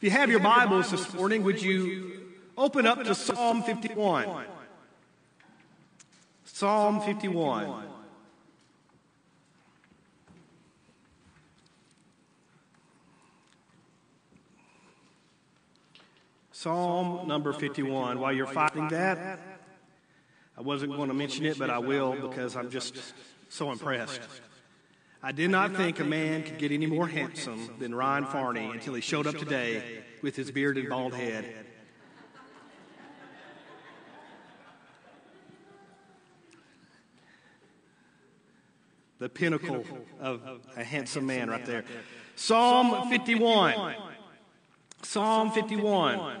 If you have your Bibles this morning, would you open up to Psalm 51? Psalm 51. Psalm number 51. While you're finding that, I wasn't going to mention it, but I will because I'm just so impressed. I did not think a man could get any more handsome than Ryan Farney until he showed up today with his beard and bald head. The pinnacle of a handsome man right there. Psalm 51. Psalm 51.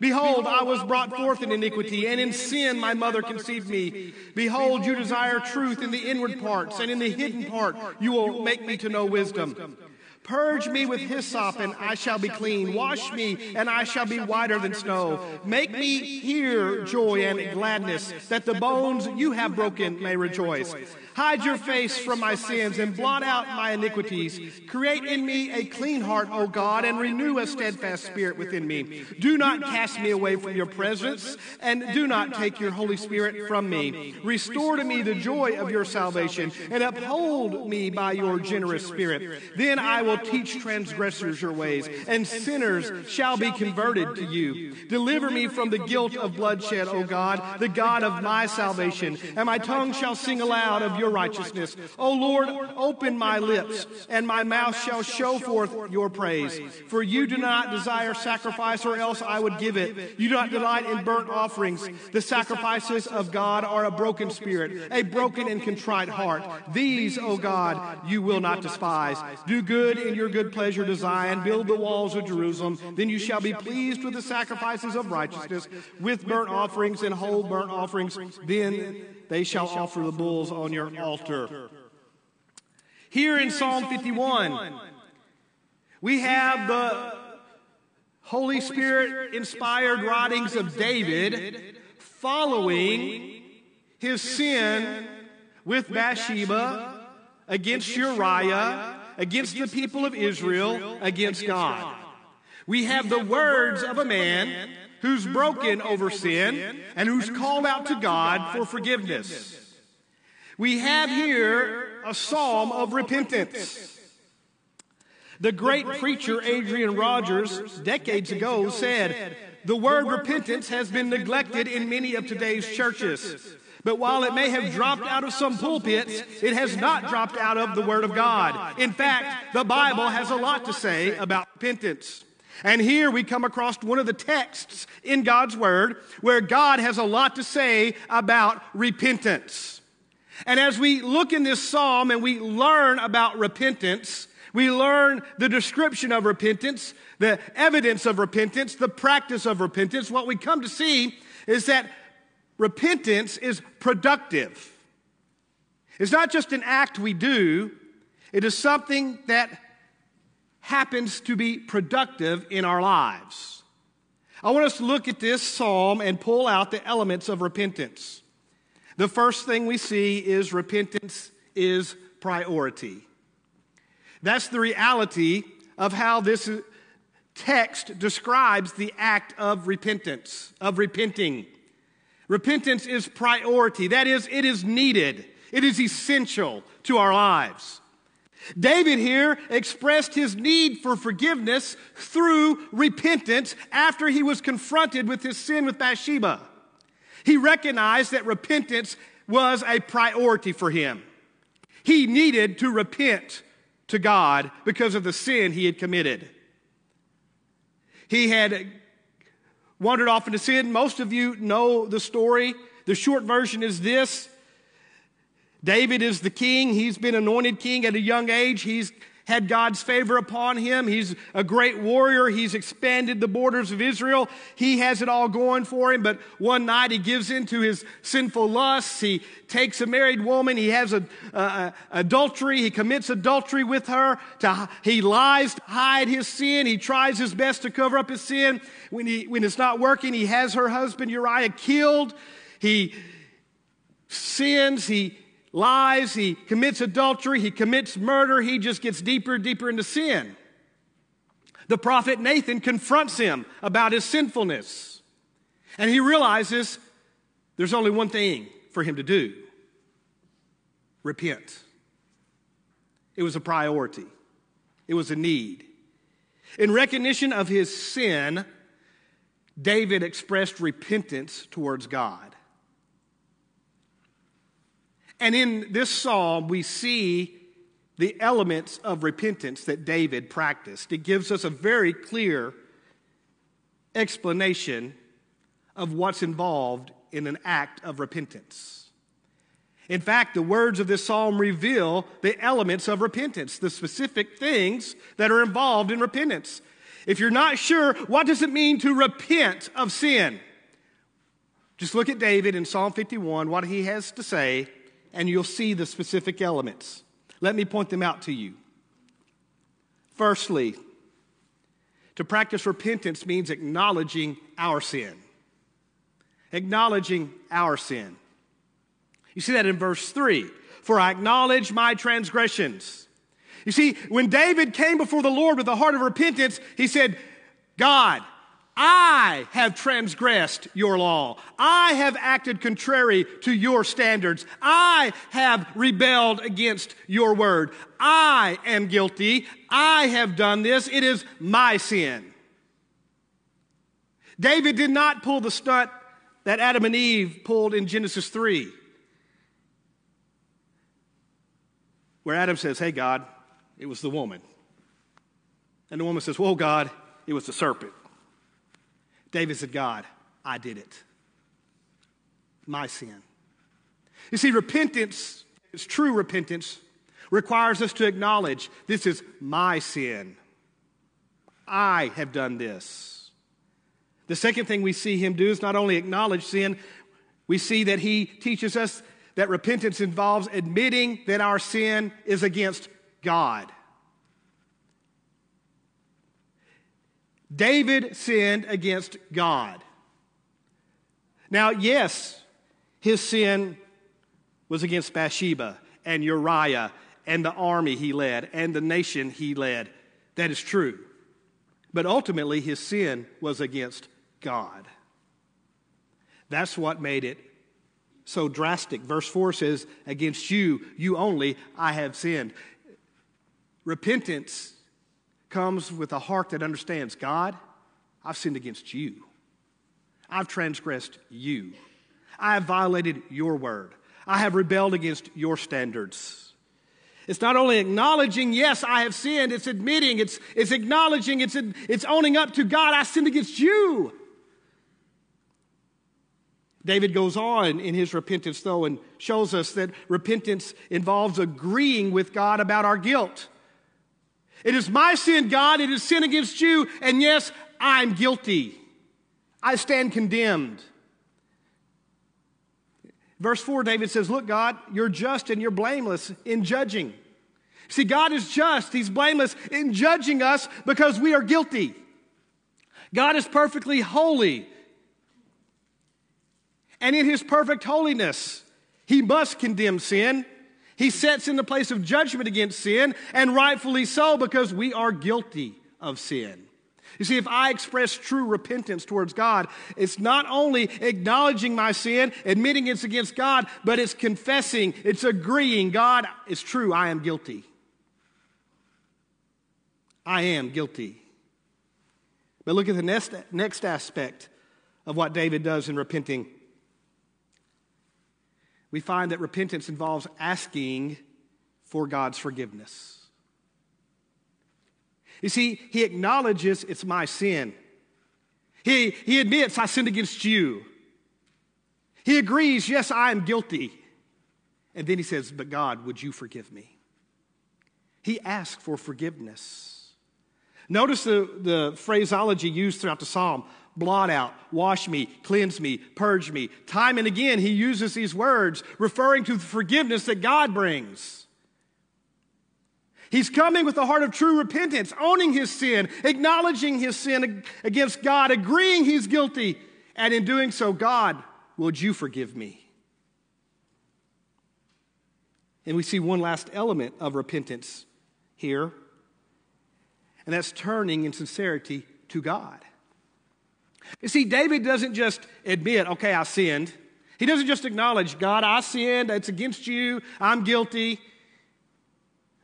Behold, I was brought forth in iniquity, and in sin my mother conceived me. Behold, you desire truth in the inward parts, and in the hidden part you will make me to know wisdom. Purge me with hyssop, and I shall be clean. Wash me, and I shall be whiter than snow. Make me hear joy and gladness, that the bones you have broken may rejoice. Hide your face from my sins and blot out my iniquities. Create in me a clean heart, O God, and renew a steadfast spirit within me. Do not cast me away from your presence, and do not take your Holy Spirit from me. Restore to me the joy of your salvation, and uphold me by your generous spirit. Then I will teach transgressors your ways, and sinners shall be converted to you. Deliver me from the guilt of bloodshed, O God, the God of my salvation, and my tongue shall sing aloud of your righteousness. O Lord, open my lips, and my mouth shall show forth your praise. For you do not desire sacrifice, or else I would give it. You do not delight in burnt offerings. The sacrifices of God are a broken spirit, a broken and contrite heart. These, O God, you will not despise. Do good in your good pleasure to Zion. Build the walls of Jerusalem. Then you shall be pleased with the sacrifices of righteousness, with burnt offerings and whole burnt offerings. Then they shall offer the bulls on your altar. Here in Psalm 51, we have the Holy Spirit inspired writings of David following his sin with Bathsheba against Uriah, against the people of Israel, against God. We have the words of a man who's broken over sin and who's called out to God for forgiveness. We have here a psalm of repentance. The great preacher Adrian Rogers, decades ago, said, The word repentance has been neglected in many of today's churches. But while it may have dropped out of some pulpits, it has not dropped out of the Word of God. In fact, the Bible has a lot to say about repentance. And here we come across one of the texts in God's Word where God has a lot to say about repentance. And as we look in this psalm and we learn about repentance, we learn the description of repentance, the evidence of repentance, the practice of repentance. What we come to see is that repentance is productive. It's not just an act we do, it is something that happens to be productive in our lives. I want us to look at this psalm and pull out the elements of repentance. The first thing we see is repentance is priority. That's the reality of how this text describes the act of repentance, of repenting. Repentance is priority. That is, it is needed. It is essential to our lives. David here expressed his need for forgiveness through repentance after he was confronted with his sin with Bathsheba. He recognized that repentance was a priority for him. He needed to repent to God because of the sin he had committed. He had wandered off into sin. Most of you know the story. The short version is this David is the king. He's been anointed king at a young age. He's had God's favor upon him. He's a great warrior. He's expanded the borders of Israel. He has it all going for him. But one night he gives in to his sinful lusts. He takes a married woman. He has a, a, adultery. He commits adultery with her. To, he lies to hide his sin. He tries his best to cover up his sin. When, he, when it's not working, he has her husband Uriah killed. He sins. He lies, he commits adultery, he commits murder, he just gets deeper and deeper into sin. The prophet Nathan confronts him about his sinfulness. And he realizes there's only one thing for him to do repent. It was a priority, it was a need. In recognition of his sin, David expressed repentance towards God. And in this psalm, we see the elements of repentance that David practiced. It gives us a very clear explanation of what's involved in an act of repentance. In fact, the words of this psalm reveal the elements of repentance, the specific things that are involved in repentance. If you're not sure, what does it mean to repent of sin? Just look at David in Psalm 51, what he has to say and you'll see the specific elements. Let me point them out to you. Firstly, to practice repentance means acknowledging our sin. Acknowledging our sin. You see that in verse 3 For I acknowledge my transgressions. You see, when David came before the Lord with a heart of repentance, he said, God, I have transgressed your law. I have acted contrary to your standards. I have rebelled against your word. I am guilty. I have done this. It is my sin. David did not pull the stunt that Adam and Eve pulled in Genesis 3, where Adam says, Hey, God, it was the woman. And the woman says, Whoa, God, it was the serpent. David said, God, I did it. My sin. You see, repentance, it's true repentance, requires us to acknowledge this is my sin. I have done this. The second thing we see him do is not only acknowledge sin, we see that he teaches us that repentance involves admitting that our sin is against God. David sinned against God. Now, yes, his sin was against Bathsheba and Uriah and the army he led and the nation he led. That is true. But ultimately, his sin was against God. That's what made it so drastic. Verse 4 says, Against you, you only, I have sinned. Repentance comes with a heart that understands God, I've sinned against you. I've transgressed you. I have violated your word. I have rebelled against your standards. It's not only acknowledging, yes, I have sinned, it's admitting, it's, it's acknowledging, it's, it's owning up to God, I sinned against you. David goes on in his repentance, though, and shows us that repentance involves agreeing with God about our guilt. It is my sin, God. It is sin against you. And yes, I'm guilty. I stand condemned. Verse 4, David says, Look, God, you're just and you're blameless in judging. See, God is just, He's blameless in judging us because we are guilty. God is perfectly holy. And in His perfect holiness, He must condemn sin he sets in the place of judgment against sin, and rightfully so, because we are guilty of sin. You see, if I express true repentance towards God, it's not only acknowledging my sin, admitting it's against God, but it's confessing, it's agreeing, God, it's true, I am guilty. I am guilty. But look at the next, next aspect of what David does in repenting we find that repentance involves asking for God's forgiveness. You see, he acknowledges it's my sin. He, he admits, I sinned against you. He agrees, yes, I am guilty. And then he says, But God, would you forgive me? He asks for forgiveness. Notice the, the phraseology used throughout the psalm blot out, wash me, cleanse me, purge me. Time and again, he uses these words referring to the forgiveness that God brings. He's coming with a heart of true repentance, owning his sin, acknowledging his sin against God, agreeing he's guilty, and in doing so, God, would you forgive me? And we see one last element of repentance here, and that's turning in sincerity to God. You see, David doesn't just admit, okay, I sinned. He doesn't just acknowledge, God, I sinned. It's against you. I'm guilty.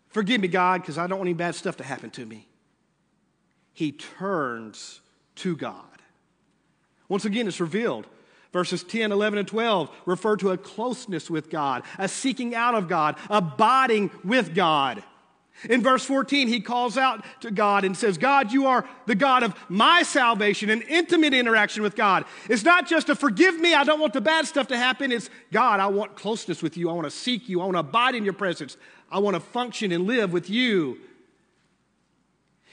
Forgive me, God, because I don't want any bad stuff to happen to me. He turns to God. Once again, it's revealed. Verses 10, 11, and 12 refer to a closeness with God, a seeking out of God, abiding with God. In verse 14, he calls out to God and says, God, you are the God of my salvation, an intimate interaction with God. It's not just to forgive me, I don't want the bad stuff to happen. It's, God, I want closeness with you. I want to seek you. I want to abide in your presence. I want to function and live with you.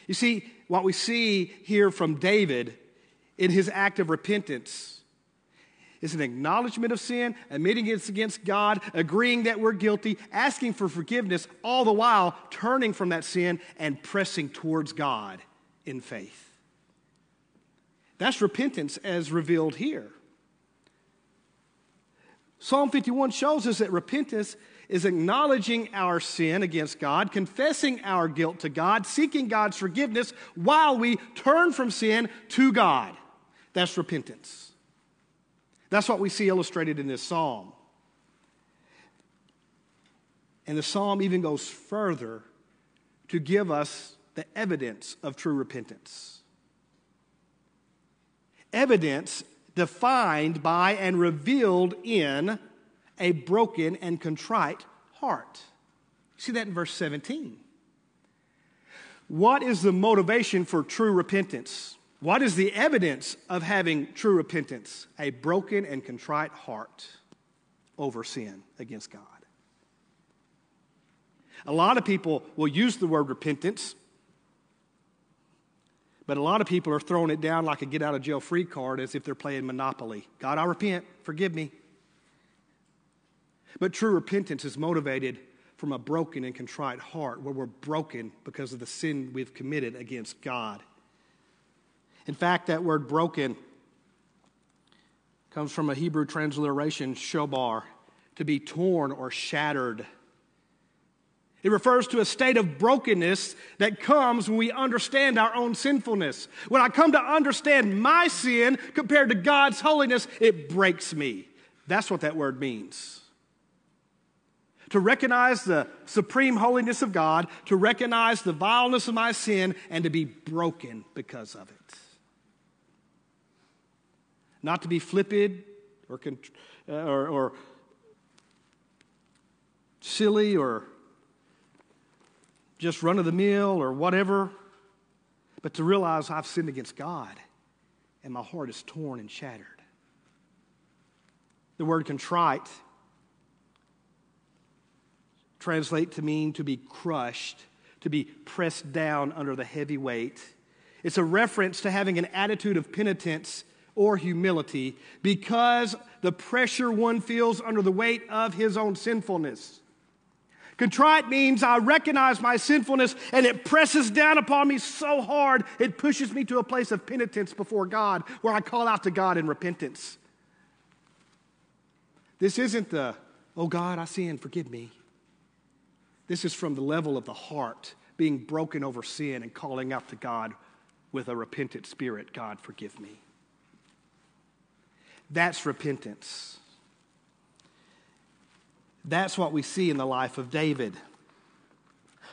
You see, what we see here from David in his act of repentance is an acknowledgement of sin, admitting it's against God, agreeing that we're guilty, asking for forgiveness, all the while turning from that sin and pressing towards God in faith. That's repentance as revealed here. Psalm 51 shows us that repentance is acknowledging our sin against God, confessing our guilt to God, seeking God's forgiveness while we turn from sin to God. That's repentance. That's what we see illustrated in this psalm. And the psalm even goes further to give us the evidence of true repentance. Evidence defined by and revealed in a broken and contrite heart. See that in verse 17. What is the motivation for true repentance? What is the evidence of having true repentance? A broken and contrite heart over sin against God. A lot of people will use the word repentance, but a lot of people are throwing it down like a get out of jail free card as if they're playing Monopoly. God, I repent, forgive me. But true repentance is motivated from a broken and contrite heart where we're broken because of the sin we've committed against God. In fact, that word broken comes from a Hebrew transliteration, shobar, to be torn or shattered. It refers to a state of brokenness that comes when we understand our own sinfulness. When I come to understand my sin compared to God's holiness, it breaks me. That's what that word means. To recognize the supreme holiness of God, to recognize the vileness of my sin, and to be broken because of it not to be flippant or, uh, or, or silly or just run of the mill or whatever, but to realize I've sinned against God and my heart is torn and shattered. The word contrite translate to mean to be crushed, to be pressed down under the heavy weight. It's a reference to having an attitude of penitence or humility because the pressure one feels under the weight of his own sinfulness. Contrite means I recognize my sinfulness and it presses down upon me so hard it pushes me to a place of penitence before God where I call out to God in repentance. This isn't the, oh God, I sin, forgive me. This is from the level of the heart being broken over sin and calling out to God with a repentant spirit God, forgive me. That's repentance. That's what we see in the life of David.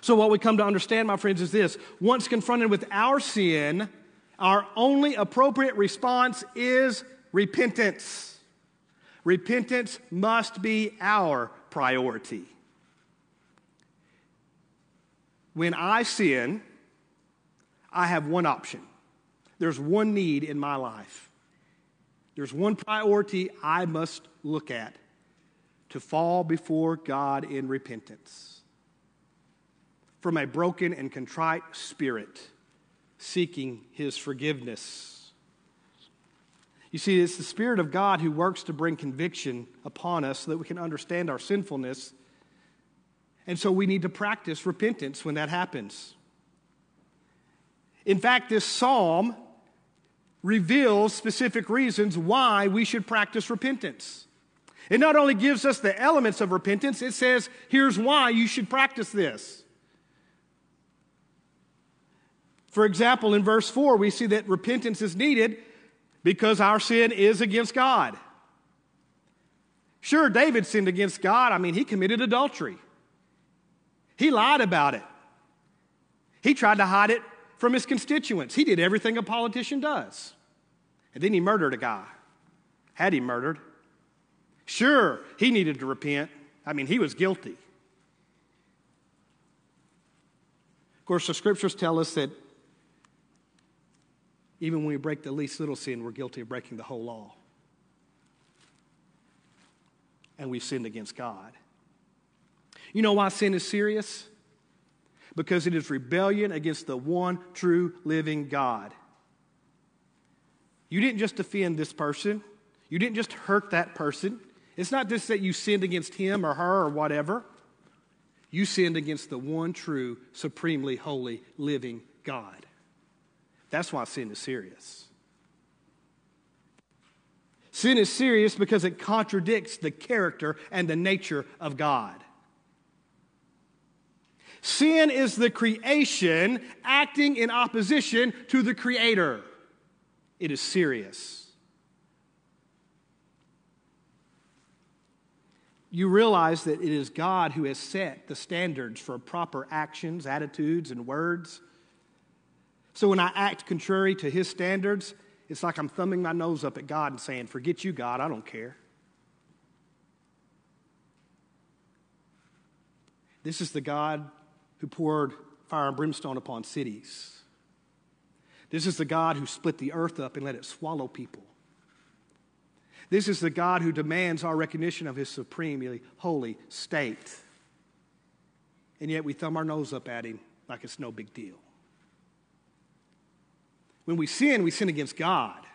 So, what we come to understand, my friends, is this once confronted with our sin, our only appropriate response is repentance. Repentance must be our priority. When I sin, I have one option. There's one need in my life there's one priority I must look at to fall before God in repentance. from a broken and contrite spirit, seeking his forgiveness. You see, it's the Spirit of God who works to bring conviction upon us so that we can understand our sinfulness. And so we need to practice repentance when that happens. In fact, this psalm reveals specific reasons why we should practice repentance. It not only gives us the elements of repentance, it says, here's why you should practice this. For example, in verse 4, we see that repentance is needed because our sin is against God. Sure, David sinned against God. I mean, he committed adultery, he lied about it, he tried to hide it from his constituents. He did everything a politician does. And then he murdered a guy. Had he murdered? Sure, he needed to repent. I mean, he was guilty. Of course, the scriptures tell us that even when we break the least little sin, we're guilty of breaking the whole law. And we've sinned against God. You know why sin is serious? Because it is rebellion against the one true living God. You didn't just offend this person, you didn't just hurt that person. It's not just that you sinned against him or her or whatever. You sinned against the one true, supremely holy, living God. That's why sin is serious. Sin is serious because it contradicts the character and the nature of God. Sin is the creation acting in opposition to the Creator. It is serious. You realize that it is God who has set the standards for proper actions, attitudes, and words. So when I act contrary to His standards, it's like I'm thumbing my nose up at God and saying, Forget you, God, I don't care. This is the God who poured fire and brimstone upon cities. This is the God who split the earth up and let it swallow people. This is the God who demands our recognition of his supremely holy state. And yet we thumb our nose up at him like it's no big deal. When we sin, we sin against God.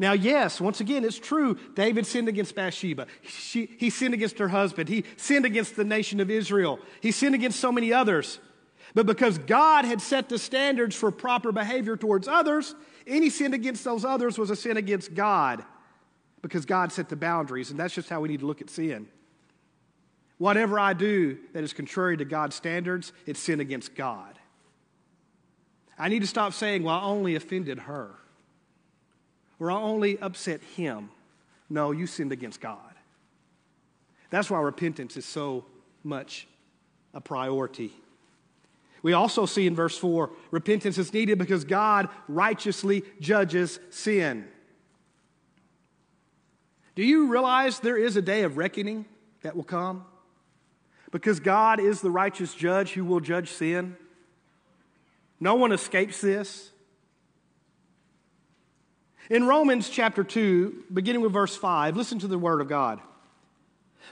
Now, yes, once again, it's true. David sinned against Bathsheba. She, he sinned against her husband. He sinned against the nation of Israel. He sinned against so many others. But because God had set the standards for proper behavior towards others, any sin against those others was a sin against God because God set the boundaries. And that's just how we need to look at sin. Whatever I do that is contrary to God's standards, it's sin against God. I need to stop saying, well, I only offended her or I only upset him. No, you sinned against God. That's why repentance is so much a priority. We also see in verse 4 repentance is needed because God righteously judges sin. Do you realize there is a day of reckoning that will come? Because God is the righteous judge who will judge sin. No one escapes this. In Romans chapter 2, beginning with verse 5, listen to the word of God.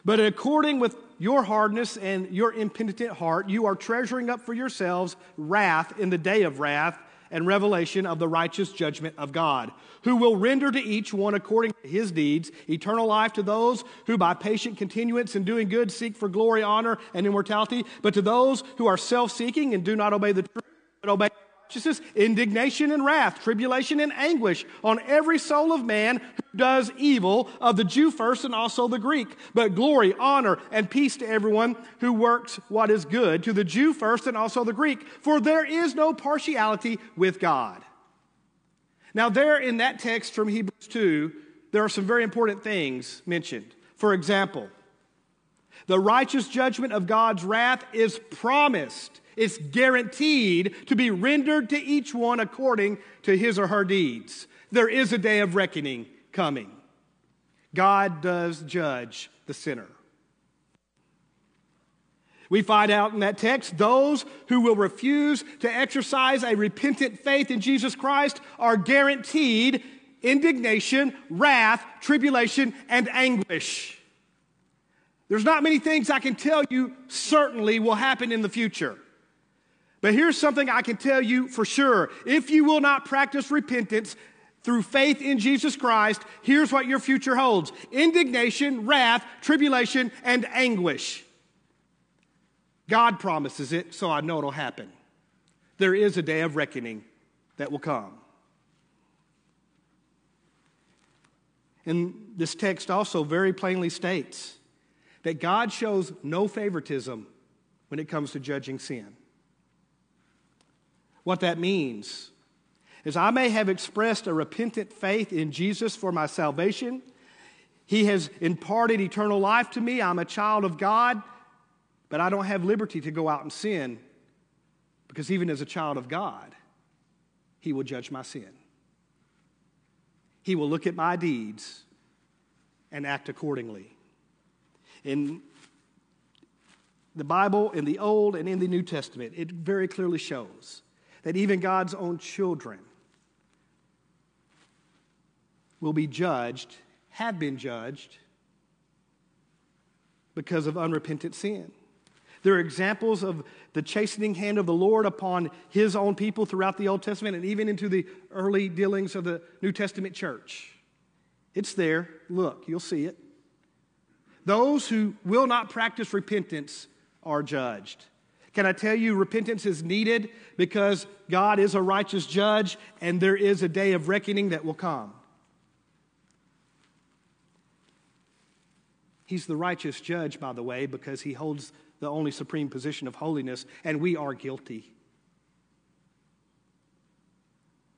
But according with your hardness and your impenitent heart, you are treasuring up for yourselves wrath in the day of wrath and revelation of the righteous judgment of God, who will render to each one according to his deeds eternal life to those who by patient continuance in doing good seek for glory, honor, and immortality, but to those who are self seeking and do not obey the truth, but obey righteousness, indignation and wrath, tribulation and anguish on every soul of man who does evil, of the Jew first and also the Greek. But glory, honor, and peace to everyone who works what is good, to the Jew first and also the Greek. For there is no partiality with God. Now, there in that text from Hebrews 2, there are some very important things mentioned. For example, the righteous judgment of God's wrath is promised it's guaranteed to be rendered to each one according to his or her deeds. There is a day of reckoning coming. God does judge the sinner. We find out in that text those who will refuse to exercise a repentant faith in Jesus Christ are guaranteed indignation, wrath, tribulation, and anguish. There's not many things I can tell you certainly will happen in the future. But here's something I can tell you for sure. If you will not practice repentance through faith in Jesus Christ, here's what your future holds indignation, wrath, tribulation, and anguish. God promises it, so I know it'll happen. There is a day of reckoning that will come. And this text also very plainly states that God shows no favoritism when it comes to judging sin. What that means is I may have expressed a repentant faith in Jesus for my salvation. He has imparted eternal life to me. I'm a child of God, but I don't have liberty to go out and sin because even as a child of God, He will judge my sin. He will look at my deeds and act accordingly. In the Bible, in the Old and in the New Testament, it very clearly shows that even God's own children will be judged, have been judged, because of unrepentant sin. There are examples of the chastening hand of the Lord upon his own people throughout the Old Testament and even into the early dealings of the New Testament church. It's there. Look, you'll see it. Those who will not practice repentance are judged. Can I tell you, repentance is needed because God is a righteous judge and there is a day of reckoning that will come. He's the righteous judge, by the way, because he holds the only supreme position of holiness, and we are guilty.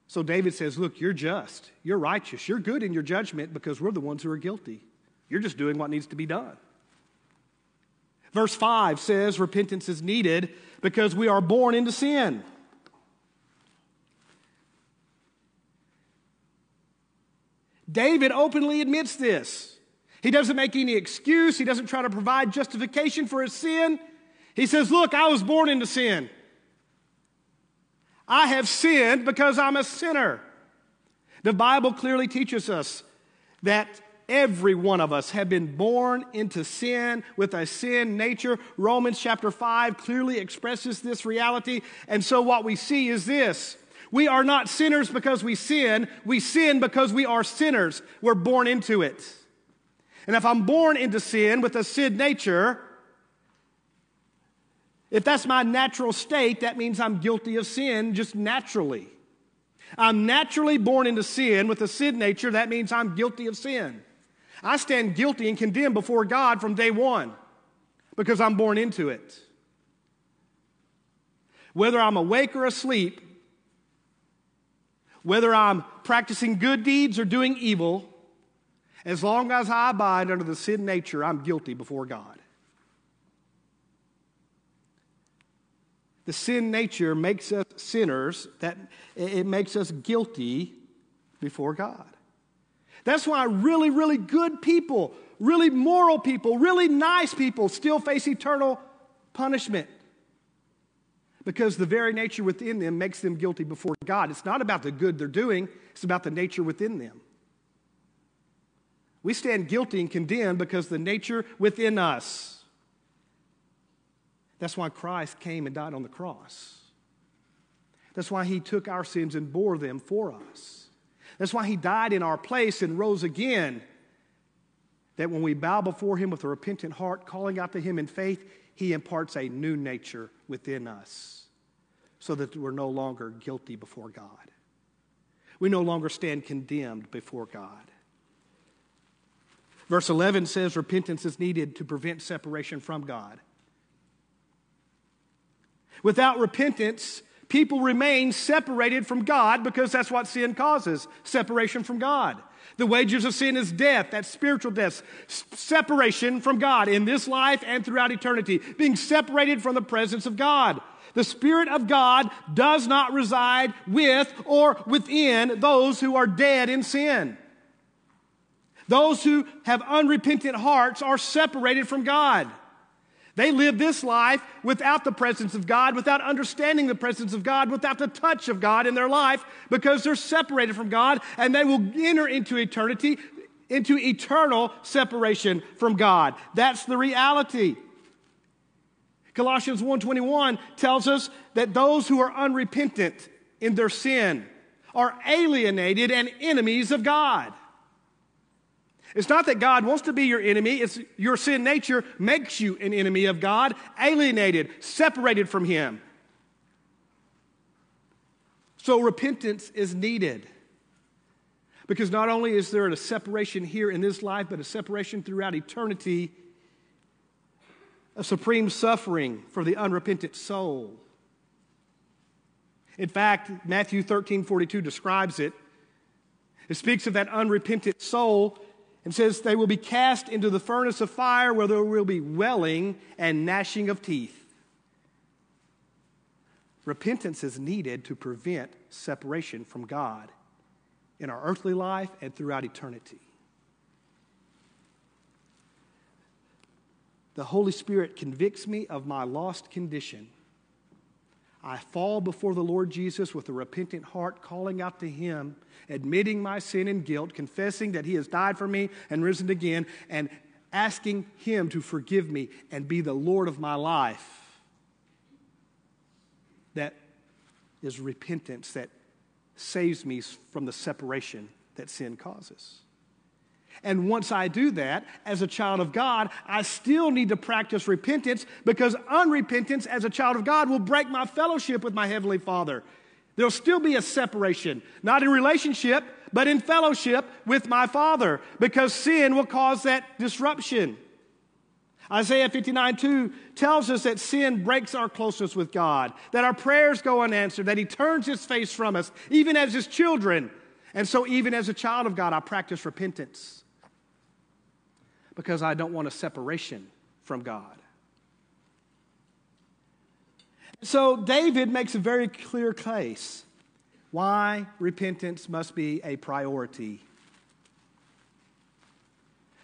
So David says, Look, you're just, you're righteous, you're good in your judgment because we're the ones who are guilty. You're just doing what needs to be done. Verse 5 says repentance is needed because we are born into sin. David openly admits this. He doesn't make any excuse. He doesn't try to provide justification for his sin. He says, Look, I was born into sin. I have sinned because I'm a sinner. The Bible clearly teaches us that every one of us have been born into sin with a sin nature. Romans chapter 5 clearly expresses this reality. And so what we see is this. We are not sinners because we sin. We sin because we are sinners. We're born into it. And if I'm born into sin with a sin nature, if that's my natural state, that means I'm guilty of sin just naturally. I'm naturally born into sin with a sin nature, that means I'm guilty of sin. I stand guilty and condemned before God from day one because I'm born into it. Whether I'm awake or asleep, whether I'm practicing good deeds or doing evil, as long as I abide under the sin nature, I'm guilty before God. The sin nature makes us sinners, that it makes us guilty before God. That's why really, really good people, really moral people, really nice people still face eternal punishment. Because the very nature within them makes them guilty before God. It's not about the good they're doing, it's about the nature within them. We stand guilty and condemned because the nature within us. That's why Christ came and died on the cross. That's why he took our sins and bore them for us. That's why he died in our place and rose again. That when we bow before him with a repentant heart, calling out to him in faith, he imparts a new nature within us so that we're no longer guilty before God. We no longer stand condemned before God. Verse 11 says repentance is needed to prevent separation from God. Without repentance, people remain separated from God because that's what sin causes separation from God. The wages of sin is death, that's spiritual death, separation from God in this life and throughout eternity, being separated from the presence of God. The Spirit of God does not reside with or within those who are dead in sin. Those who have unrepentant hearts are separated from God. They live this life without the presence of God, without understanding the presence of God, without the touch of God in their life because they're separated from God and they will enter into eternity, into eternal separation from God. That's the reality. Colossians 1:21 tells us that those who are unrepentant in their sin are alienated and enemies of God. It's not that God wants to be your enemy, it's your sin nature makes you an enemy of God, alienated, separated from Him. So repentance is needed. Because not only is there a separation here in this life, but a separation throughout eternity, a supreme suffering for the unrepentant soul. In fact, Matthew 13 42 describes it. It speaks of that unrepentant soul and says they will be cast into the furnace of fire where there will be welling and gnashing of teeth. Repentance is needed to prevent separation from God in our earthly life and throughout eternity. The Holy Spirit convicts me of my lost condition I fall before the Lord Jesus with a repentant heart, calling out to Him, admitting my sin and guilt, confessing that He has died for me and risen again, and asking Him to forgive me and be the Lord of my life. That is repentance that saves me from the separation that sin causes. And once I do that, as a child of God, I still need to practice repentance because unrepentance as a child of God will break my fellowship with my Heavenly Father. There'll still be a separation, not in relationship, but in fellowship with my Father because sin will cause that disruption. Isaiah 59 2 tells us that sin breaks our closeness with God, that our prayers go unanswered, that He turns His face from us, even as His children. And so, even as a child of God, I practice repentance because I don't want a separation from God. So David makes a very clear case why repentance must be a priority.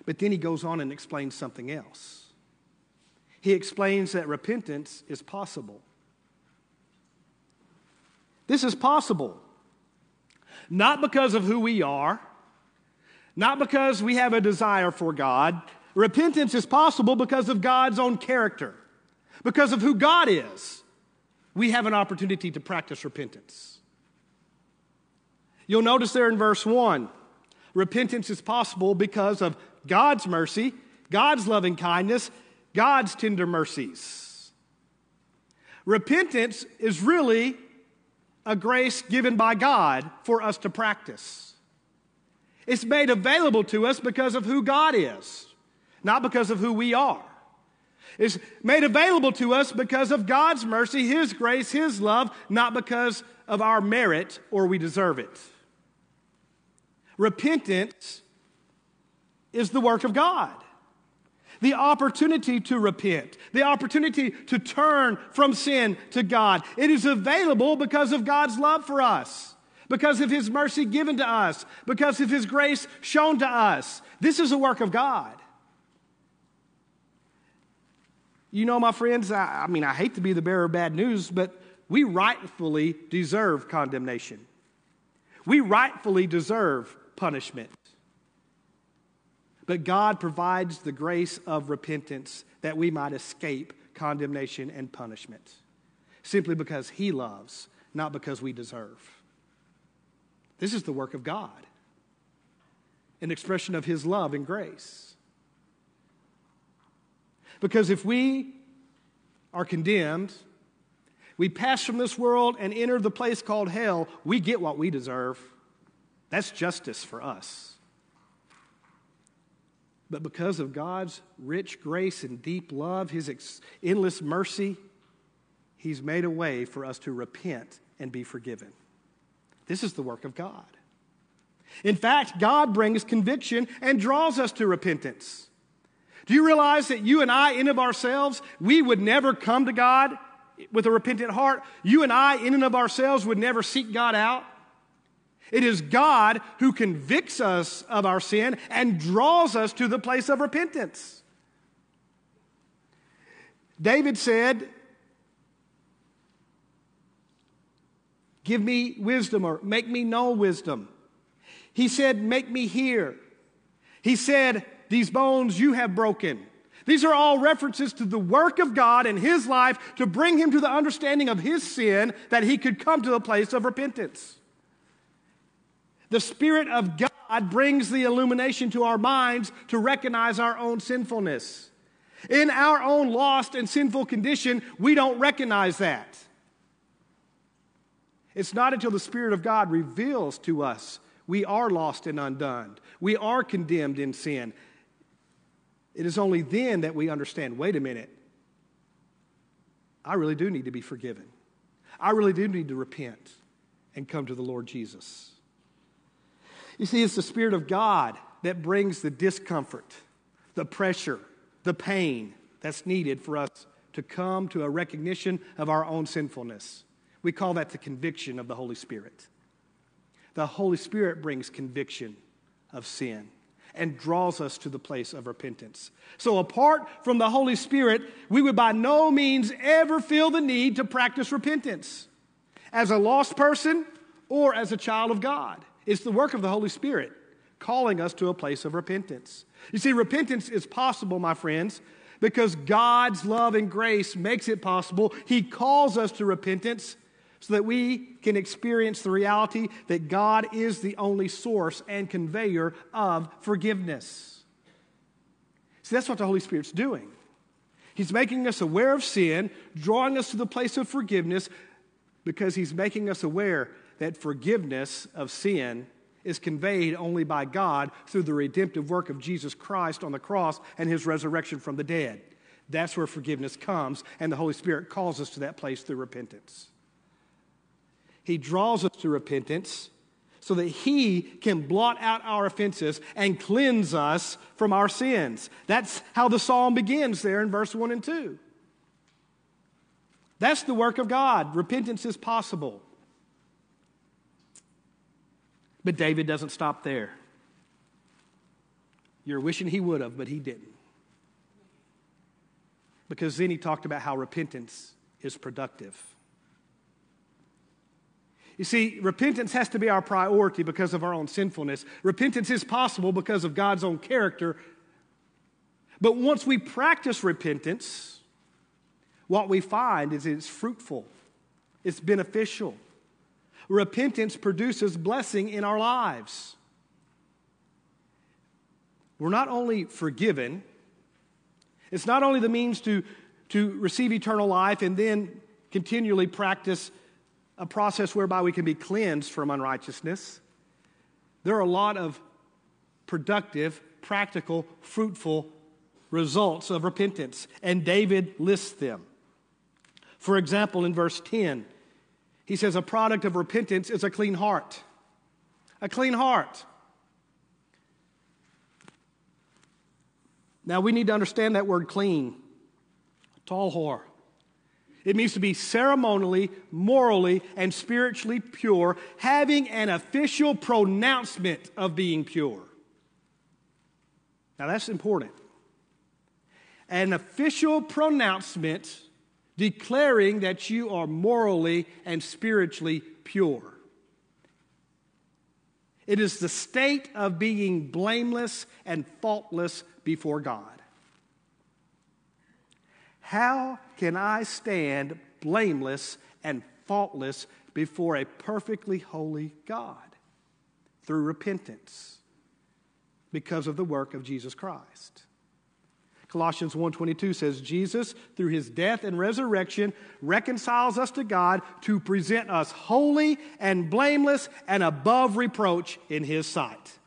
But then he goes on and explains something else. He explains that repentance is possible. This is possible not because of who we are, not because we have a desire for God. Repentance is possible because of God's own character, because of who God is. We have an opportunity to practice repentance. You'll notice there in verse 1 repentance is possible because of God's mercy, God's loving kindness, God's tender mercies. Repentance is really a grace given by God for us to practice. It's made available to us because of who God is, not because of who we are. It's made available to us because of God's mercy, His grace, His love, not because of our merit or we deserve it. Repentance is the work of God. The opportunity to repent, the opportunity to turn from sin to God. It is available because of God's love for us because of his mercy given to us, because of his grace shown to us. This is a work of God. You know, my friends, I, I, mean, I hate to be the bearer of bad news, but we rightfully deserve condemnation. We rightfully deserve punishment. But God provides the grace of repentance that we might escape condemnation and punishment simply because He loves, not because we deserve. This is the work of God, an expression of His love and grace. Because if we are condemned, we pass from this world and enter the place called hell, we get what we deserve. That's justice for us. But because of God's rich grace and deep love, His ex- endless mercy, He's made a way for us to repent and be forgiven. This is the work of God. In fact, God brings conviction and draws us to repentance. Do you realize that you and I, in of ourselves, we would never come to God with a repentant heart? You and I, in and of ourselves, would never seek God out. It is God who convicts us of our sin and draws us to the place of repentance. David said, Give me wisdom or make me know wisdom. He said, Make me hear. He said, These bones you have broken. These are all references to the work of God in his life to bring him to the understanding of his sin that he could come to a place of repentance. The Spirit of God brings the illumination to our minds to recognize our own sinfulness. In our own lost and sinful condition, we don't recognize that. It's not until the Spirit of God reveals to us we are lost and undone, we are condemned in sin. It is only then that we understand wait a minute, I really do need to be forgiven. I really do need to repent and come to the Lord Jesus. You see, it's the Spirit of God that brings the discomfort, the pressure, the pain that's needed for us to come to a recognition of our own sinfulness. We call that the conviction of the Holy Spirit. The Holy Spirit brings conviction of sin and draws us to the place of repentance. So, apart from the Holy Spirit, we would by no means ever feel the need to practice repentance as a lost person or as a child of God. It's the work of the Holy Spirit calling us to a place of repentance. You see, repentance is possible, my friends, because God's love and grace makes it possible. He calls us to repentance so that we can experience the reality that God is the only source and conveyor of forgiveness. See, that's what the Holy Spirit's doing. He's making us aware of sin, drawing us to the place of forgiveness, because He's making us aware that forgiveness of sin is conveyed only by God through the redemptive work of Jesus Christ on the cross and His resurrection from the dead. That's where forgiveness comes, and the Holy Spirit calls us to that place through repentance. He draws us to repentance so that He can blot out our offenses and cleanse us from our sins. That's how the psalm begins there in verse 1 and 2. That's the work of God. Repentance is possible. But David doesn't stop there. You're wishing he would have, but he didn't. Because then he talked about how repentance is productive. You see, repentance has to be our priority because of our own sinfulness. Repentance is possible because of God's own character. But once we practice repentance, what we find is it's fruitful, it's beneficial. Repentance produces blessing in our lives. We're not only forgiven, it's not only the means to, to receive eternal life and then continually practice a process whereby we can be cleansed from unrighteousness. There are a lot of productive, practical, fruitful results of repentance, and David lists them. For example, in verse 10, he says, A product of repentance is a clean heart. A clean heart. Now, we need to understand that word clean. Tahor. It means to be ceremonially, morally, and spiritually pure, having an official pronouncement of being pure. Now that's important. An official pronouncement declaring that you are morally and spiritually pure. It is the state of being blameless and faultless before God. How can I stand blameless and faultless before a perfectly holy God? Through repentance because of the work of Jesus Christ. Colossians 1:22 says Jesus through his death and resurrection reconciles us to God to present us holy and blameless and above reproach in his sight.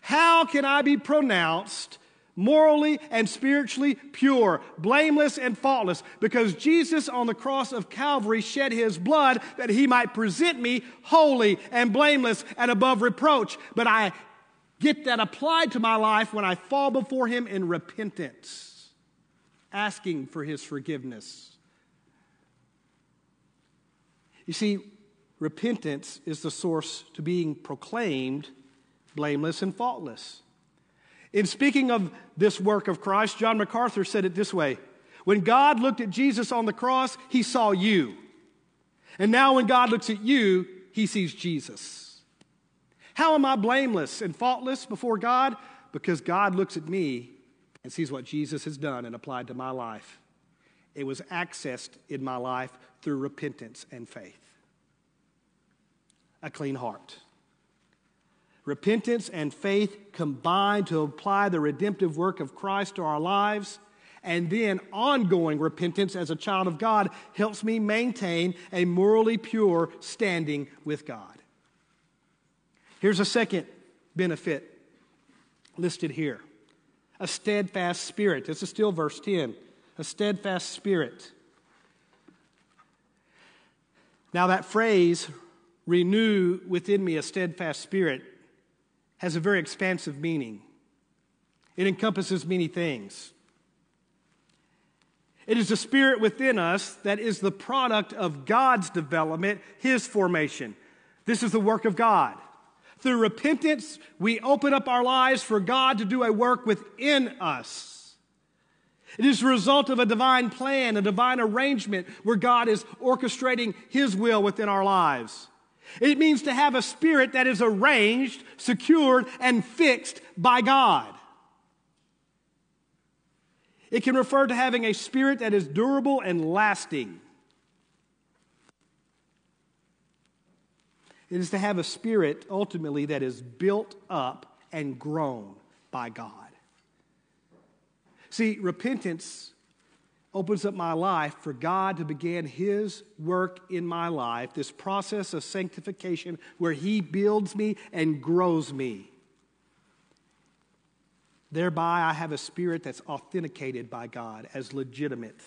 How can I be pronounced morally and spiritually pure, blameless and faultless, because Jesus on the cross of Calvary shed his blood that he might present me holy and blameless and above reproach. But I get that applied to my life when I fall before him in repentance, asking for his forgiveness. You see, repentance is the source to being proclaimed blameless and faultless. In speaking of this work of Christ, John MacArthur said it this way When God looked at Jesus on the cross, he saw you. And now, when God looks at you, he sees Jesus. How am I blameless and faultless before God? Because God looks at me and sees what Jesus has done and applied to my life. It was accessed in my life through repentance and faith. A clean heart. Repentance and faith combine to apply the redemptive work of Christ to our lives. And then ongoing repentance as a child of God helps me maintain a morally pure standing with God. Here's a second benefit listed here a steadfast spirit. This is still verse 10. A steadfast spirit. Now, that phrase, renew within me a steadfast spirit, has a very expansive meaning. It encompasses many things. It is the spirit within us that is the product of God's development, His formation. This is the work of God. Through repentance, we open up our lives for God to do a work within us. It is the result of a divine plan, a divine arrangement where God is orchestrating His will within our lives. It means to have a spirit that is arranged, secured, and fixed by God. It can refer to having a spirit that is durable and lasting. It is to have a spirit ultimately that is built up and grown by God. See, repentance opens up my life for God to begin His work in my life, this process of sanctification where He builds me and grows me. Thereby, I have a spirit that's authenticated by God as legitimate.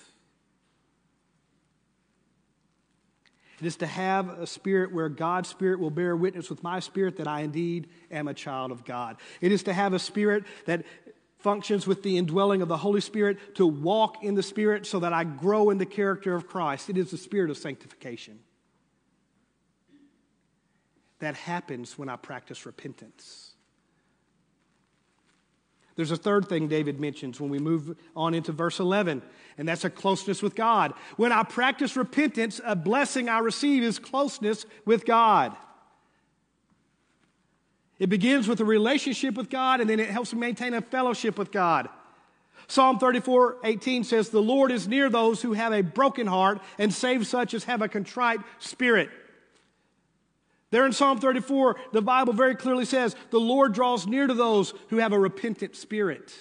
It is to have a spirit where God's spirit will bear witness with my spirit that I indeed am a child of God. It is to have a spirit that functions with the indwelling of the Holy Spirit to walk in the Spirit so that I grow in the character of Christ. It is the spirit of sanctification. That happens when I practice repentance. There's a third thing David mentions when we move on into verse 11, and that's a closeness with God. When I practice repentance, a blessing I receive is closeness with God. It begins with a relationship with God, and then it helps maintain a fellowship with God. Psalm 34 18 says, The Lord is near those who have a broken heart and saves such as have a contrite spirit. There in Psalm 34, the Bible very clearly says, The Lord draws near to those who have a repentant spirit.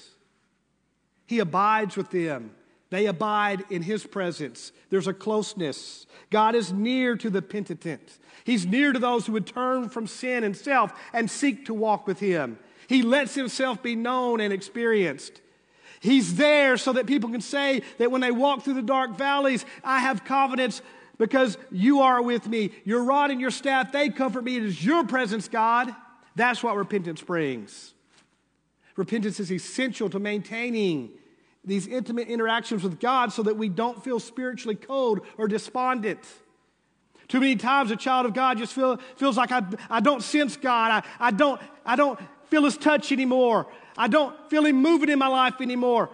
He abides with them. They abide in His presence. There's a closeness. God is near to the penitent. He's near to those who would turn from sin and self and seek to walk with Him. He lets Himself be known and experienced. He's there so that people can say that when they walk through the dark valleys, I have confidence because you are with me. Your rod and your staff, they comfort me. It is your presence, God. That's what repentance brings. Repentance is essential to maintaining these intimate interactions with God so that we don't feel spiritually cold or despondent. Too many times a child of God just feel, feels like I, I don't sense God. I, I, don't, I don't feel his touch anymore. I don't feel him moving in my life anymore.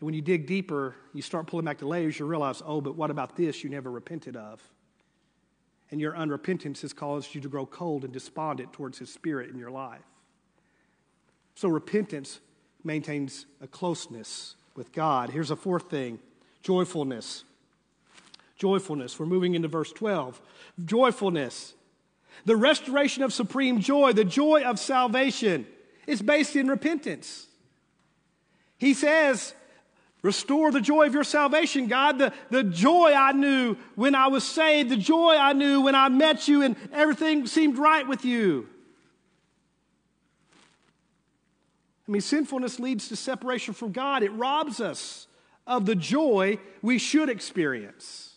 And when you dig deeper, you start pulling back the layers, you realize, oh, but what about this you never repented of? And your unrepentance has caused you to grow cold and despondent towards His Spirit in your life. So repentance maintains a closeness with God. Here's a fourth thing joyfulness. Joyfulness. We're moving into verse 12. Joyfulness. The restoration of supreme joy, the joy of salvation, is based in repentance. He says, Restore the joy of your salvation, God. The, the joy I knew when I was saved, the joy I knew when I met you and everything seemed right with you. I mean, sinfulness leads to separation from God, it robs us of the joy we should experience.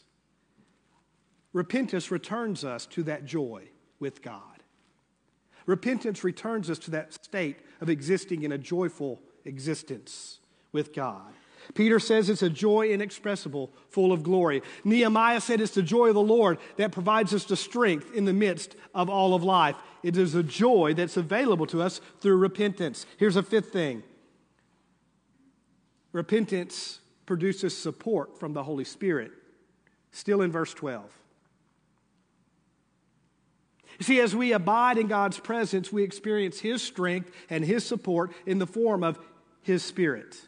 Repentance returns us to that joy with God. Repentance returns us to that state of existing in a joyful existence with God. Peter says it's a joy inexpressible, full of glory. Nehemiah said it's the joy of the Lord that provides us the strength in the midst of all of life. It is a joy that's available to us through repentance. Here's a fifth thing repentance produces support from the Holy Spirit. Still in verse 12. You see, as we abide in God's presence, we experience His strength and His support in the form of His Spirit.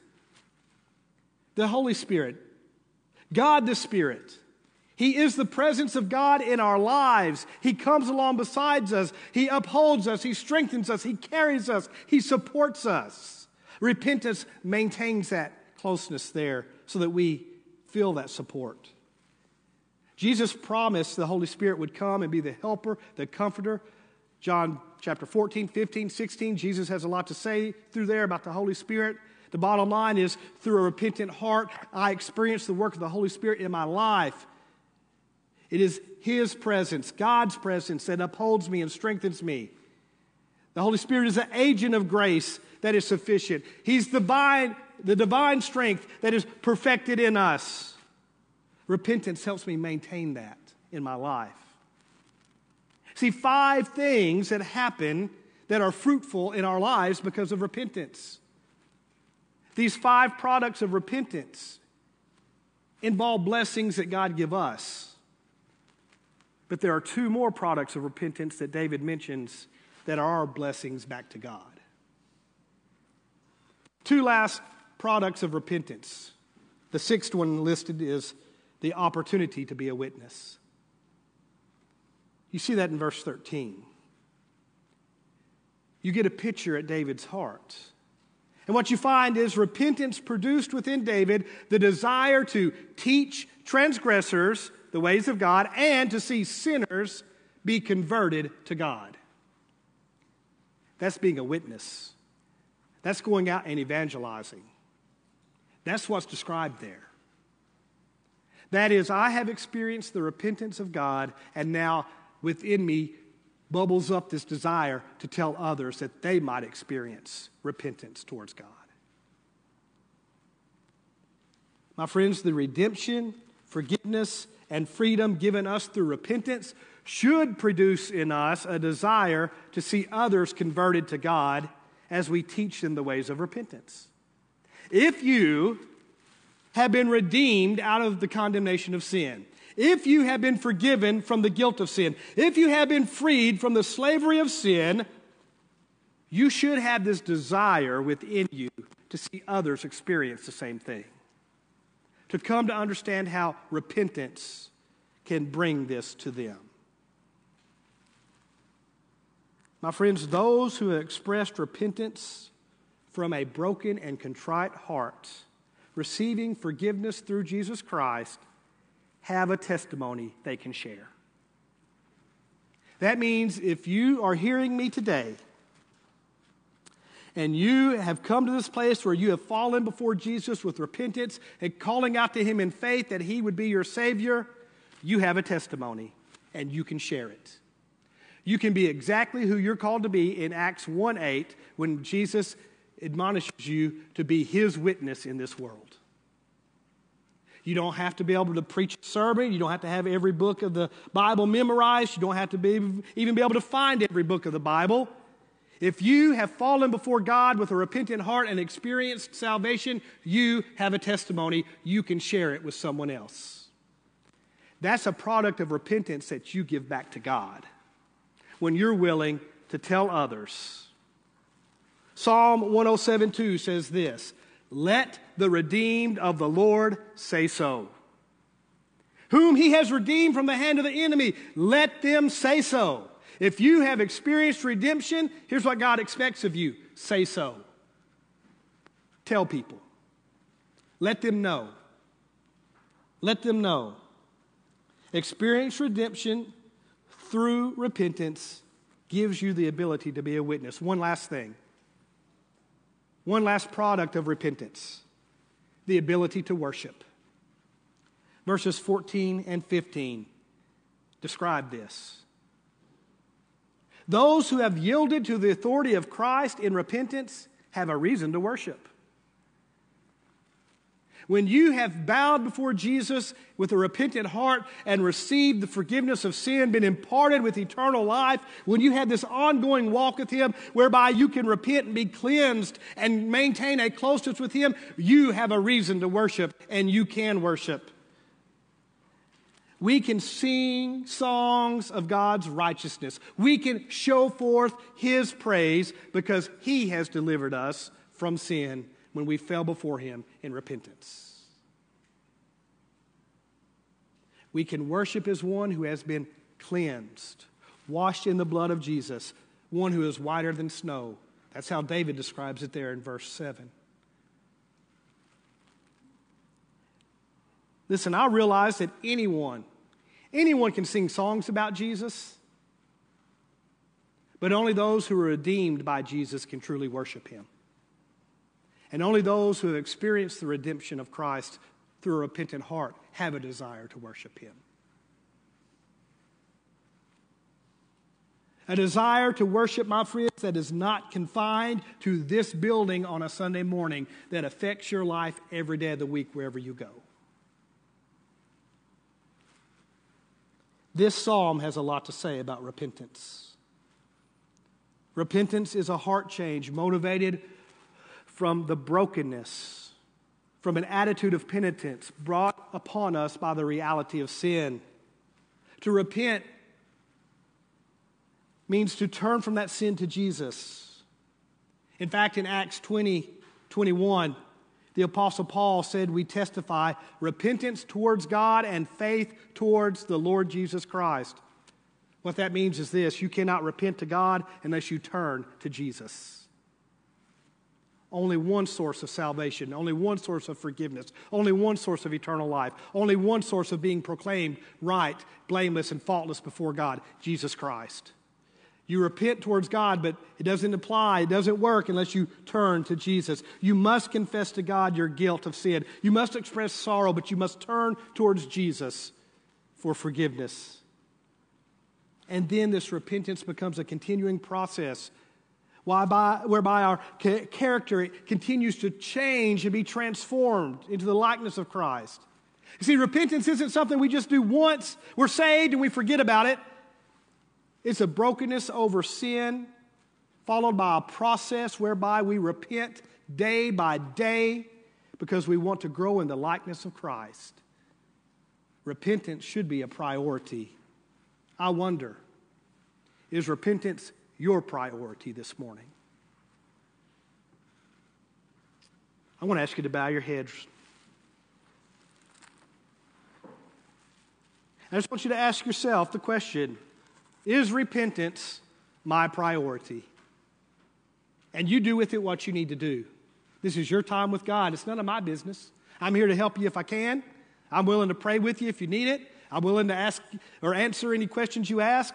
The Holy Spirit, God the Spirit. He is the presence of God in our lives. He comes along beside us. He upholds us. He strengthens us. He carries us. He supports us. Repentance maintains that closeness there so that we feel that support. Jesus promised the Holy Spirit would come and be the helper, the comforter. John chapter 14, 15, 16, Jesus has a lot to say through there about the Holy Spirit. The bottom line is through a repentant heart, I experience the work of the Holy Spirit in my life. It is His presence, God's presence, that upholds me and strengthens me. The Holy Spirit is an agent of grace that is sufficient. He's divine, the divine strength that is perfected in us. Repentance helps me maintain that in my life. See, five things that happen that are fruitful in our lives because of repentance. These five products of repentance involve blessings that God give us. But there are two more products of repentance that David mentions that are blessings back to God. Two last products of repentance. The sixth one listed is the opportunity to be a witness. You see that in verse 13. You get a picture at David's heart. And what you find is repentance produced within David the desire to teach transgressors the ways of God and to see sinners be converted to God. That's being a witness. That's going out and evangelizing. That's what's described there. That is, I have experienced the repentance of God, and now within me bubbles up this desire to tell others that they might experience repentance towards God. My friends, the redemption, forgiveness, and freedom given us through repentance should produce in us a desire to see others converted to God as we teach them the ways of repentance. If you have been redeemed out of the condemnation of sin, if you have been forgiven from the guilt of sin, if you have been freed from the slavery of sin, you should have this desire within you to see others experience the same thing. To come to understand how repentance can bring this to them. My friends, those who have expressed repentance from a broken and contrite heart receiving forgiveness through Jesus Christ have a testimony they can share. That means if you are hearing me today and you have come to this place where you have fallen before Jesus with repentance and calling out to him in faith that he would be your Savior, you have a testimony and you can share it. You can be exactly who you're called to be in Acts 1 8 when Jesus admonishes you to be his witness in this world. You don't have to be able to preach a sermon. You don't have to have every book of the Bible memorized. You don't have to be, even be able to find every book of the Bible. If you have fallen before God with a repentant heart and experienced salvation, you have a testimony. You can share it with someone else. That's a product of repentance that you give back to God when you're willing to tell others Psalm 107:2 says this Let the redeemed of the Lord say so. Whom he has redeemed from the hand of the enemy, let them say so. If you have experienced redemption, here's what God expects of you say so. Tell people. Let them know. Let them know. Experience redemption through repentance gives you the ability to be a witness. One last thing. One last product of repentance the ability to worship. Verses 14 and 15 describe this. Those who have yielded to the authority of Christ in repentance have a reason to worship. When you have bowed before Jesus with a repentant heart and received the forgiveness of sin, been imparted with eternal life, when you have this ongoing walk with Him whereby you can repent and be cleansed and maintain a closeness with Him, you have a reason to worship and you can worship. We can sing songs of God's righteousness. We can show forth His praise because He has delivered us from sin when we fell before Him in repentance. We can worship as one who has been cleansed, washed in the blood of Jesus, one who is whiter than snow. That's how David describes it there in verse 7. Listen, I realize that anyone, anyone can sing songs about Jesus, but only those who are redeemed by Jesus can truly worship him. And only those who have experienced the redemption of Christ through a repentant heart have a desire to worship him. A desire to worship, my friends, that is not confined to this building on a Sunday morning, that affects your life every day of the week wherever you go. This psalm has a lot to say about repentance. Repentance is a heart change motivated from the brokenness, from an attitude of penitence brought upon us by the reality of sin. To repent means to turn from that sin to Jesus. In fact, in Acts 20, 21, the Apostle Paul said, We testify repentance towards God and faith towards the Lord Jesus Christ. What that means is this you cannot repent to God unless you turn to Jesus. Only one source of salvation, only one source of forgiveness, only one source of eternal life, only one source of being proclaimed right, blameless, and faultless before God Jesus Christ. You repent towards God, but it doesn't apply, it doesn't work unless you turn to Jesus. You must confess to God your guilt of sin. You must express sorrow, but you must turn towards Jesus for forgiveness. And then this repentance becomes a continuing process whereby, our character continues to change and be transformed into the likeness of Christ. You see, repentance isn't something we just do once, we're saved and we forget about it. It's a brokenness over sin, followed by a process whereby we repent day by day because we want to grow in the likeness of Christ. Repentance should be a priority. I wonder, is repentance your priority this morning? I want to ask you to bow your heads. I just want you to ask yourself the question is repentance my priority? And you do with it what you need to do. This is your time with God. It's none of my business. I'm here to help you if I can. I'm willing to pray with you if you need it. I'm willing to ask or answer any questions you ask.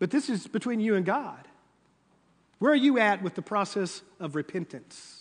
But this is between you and God. Where are you at with the process of repentance?